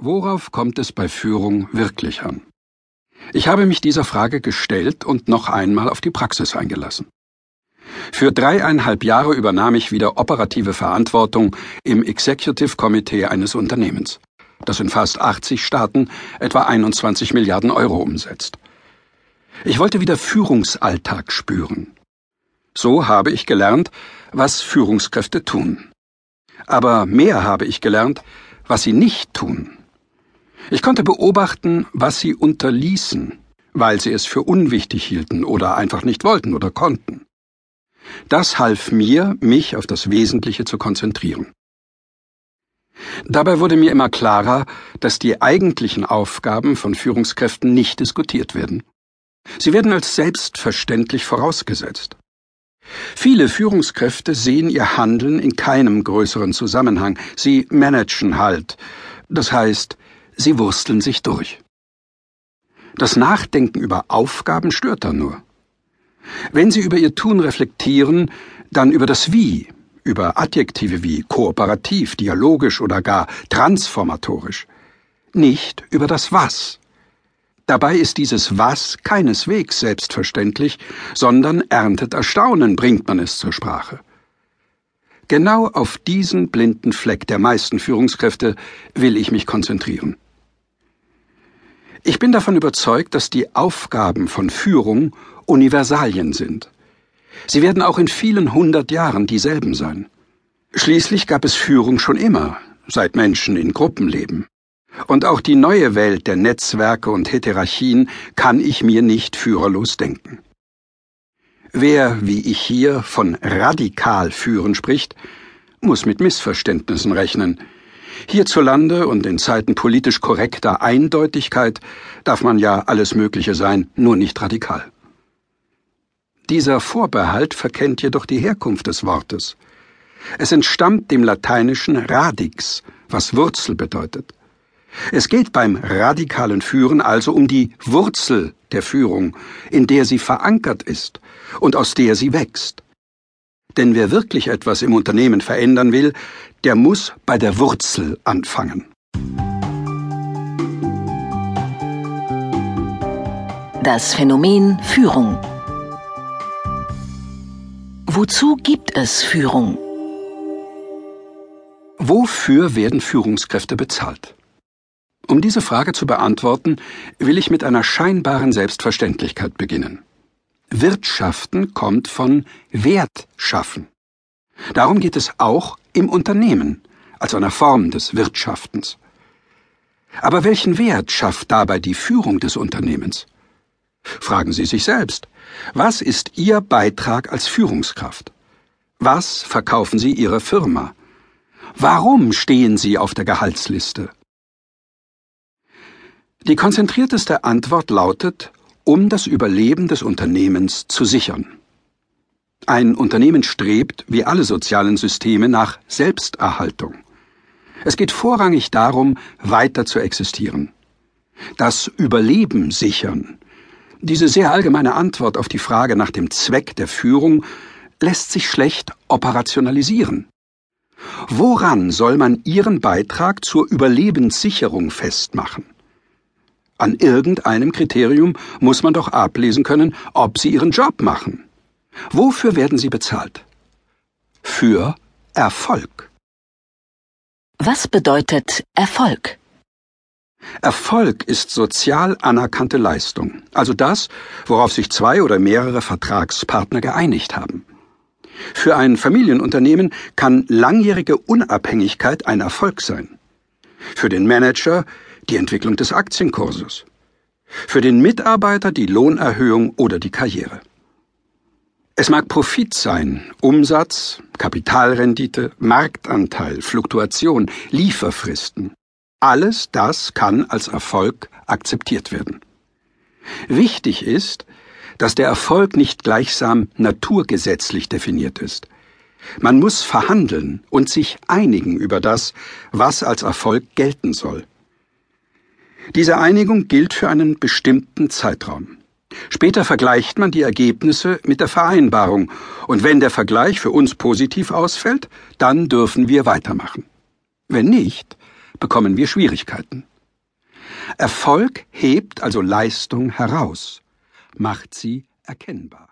Worauf kommt es bei Führung wirklich an? Ich habe mich dieser Frage gestellt und noch einmal auf die Praxis eingelassen. Für dreieinhalb Jahre übernahm ich wieder operative Verantwortung im Executive Committee eines Unternehmens, das in fast 80 Staaten etwa 21 Milliarden Euro umsetzt. Ich wollte wieder Führungsalltag spüren. So habe ich gelernt, was Führungskräfte tun. Aber mehr habe ich gelernt, was sie nicht tun. Ich konnte beobachten, was sie unterließen, weil sie es für unwichtig hielten oder einfach nicht wollten oder konnten. Das half mir, mich auf das Wesentliche zu konzentrieren. Dabei wurde mir immer klarer, dass die eigentlichen Aufgaben von Führungskräften nicht diskutiert werden. Sie werden als selbstverständlich vorausgesetzt. Viele Führungskräfte sehen ihr Handeln in keinem größeren Zusammenhang. Sie managen halt. Das heißt, Sie wursteln sich durch. Das Nachdenken über Aufgaben stört dann nur. Wenn Sie über Ihr Tun reflektieren, dann über das Wie, über Adjektive wie kooperativ, dialogisch oder gar transformatorisch, nicht über das Was. Dabei ist dieses Was keineswegs selbstverständlich, sondern erntet Erstaunen, bringt man es zur Sprache. Genau auf diesen blinden Fleck der meisten Führungskräfte will ich mich konzentrieren. Ich bin davon überzeugt, dass die Aufgaben von Führung Universalien sind. Sie werden auch in vielen hundert Jahren dieselben sein. Schließlich gab es Führung schon immer, seit Menschen in Gruppen leben. Und auch die neue Welt der Netzwerke und Heterarchien kann ich mir nicht führerlos denken. Wer, wie ich hier, von radikal führen spricht, muss mit Missverständnissen rechnen, Hierzulande und in Zeiten politisch korrekter Eindeutigkeit darf man ja alles Mögliche sein, nur nicht radikal. Dieser Vorbehalt verkennt jedoch die Herkunft des Wortes. Es entstammt dem lateinischen radix, was Wurzel bedeutet. Es geht beim radikalen Führen also um die Wurzel der Führung, in der sie verankert ist und aus der sie wächst. Denn wer wirklich etwas im Unternehmen verändern will, der muss bei der Wurzel anfangen. Das Phänomen Führung. Wozu gibt es Führung? Wofür werden Führungskräfte bezahlt? Um diese Frage zu beantworten, will ich mit einer scheinbaren Selbstverständlichkeit beginnen. Wirtschaften kommt von Wert schaffen. Darum geht es auch im Unternehmen, als einer Form des Wirtschaftens. Aber welchen Wert schafft dabei die Führung des Unternehmens? Fragen Sie sich selbst, was ist Ihr Beitrag als Führungskraft? Was verkaufen Sie Ihrer Firma? Warum stehen Sie auf der Gehaltsliste? Die konzentrierteste Antwort lautet um das Überleben des Unternehmens zu sichern. Ein Unternehmen strebt, wie alle sozialen Systeme, nach Selbsterhaltung. Es geht vorrangig darum, weiter zu existieren. Das Überleben sichern. Diese sehr allgemeine Antwort auf die Frage nach dem Zweck der Führung lässt sich schlecht operationalisieren. Woran soll man Ihren Beitrag zur Überlebenssicherung festmachen? An irgendeinem Kriterium muss man doch ablesen können, ob Sie Ihren Job machen. Wofür werden Sie bezahlt? Für Erfolg. Was bedeutet Erfolg? Erfolg ist sozial anerkannte Leistung, also das, worauf sich zwei oder mehrere Vertragspartner geeinigt haben. Für ein Familienunternehmen kann langjährige Unabhängigkeit ein Erfolg sein. Für den Manager die Entwicklung des Aktienkurses. Für den Mitarbeiter die Lohnerhöhung oder die Karriere. Es mag Profit sein, Umsatz, Kapitalrendite, Marktanteil, Fluktuation, Lieferfristen. Alles das kann als Erfolg akzeptiert werden. Wichtig ist, dass der Erfolg nicht gleichsam naturgesetzlich definiert ist. Man muss verhandeln und sich einigen über das, was als Erfolg gelten soll. Diese Einigung gilt für einen bestimmten Zeitraum. Später vergleicht man die Ergebnisse mit der Vereinbarung, und wenn der Vergleich für uns positiv ausfällt, dann dürfen wir weitermachen. Wenn nicht, bekommen wir Schwierigkeiten. Erfolg hebt also Leistung heraus, macht sie erkennbar.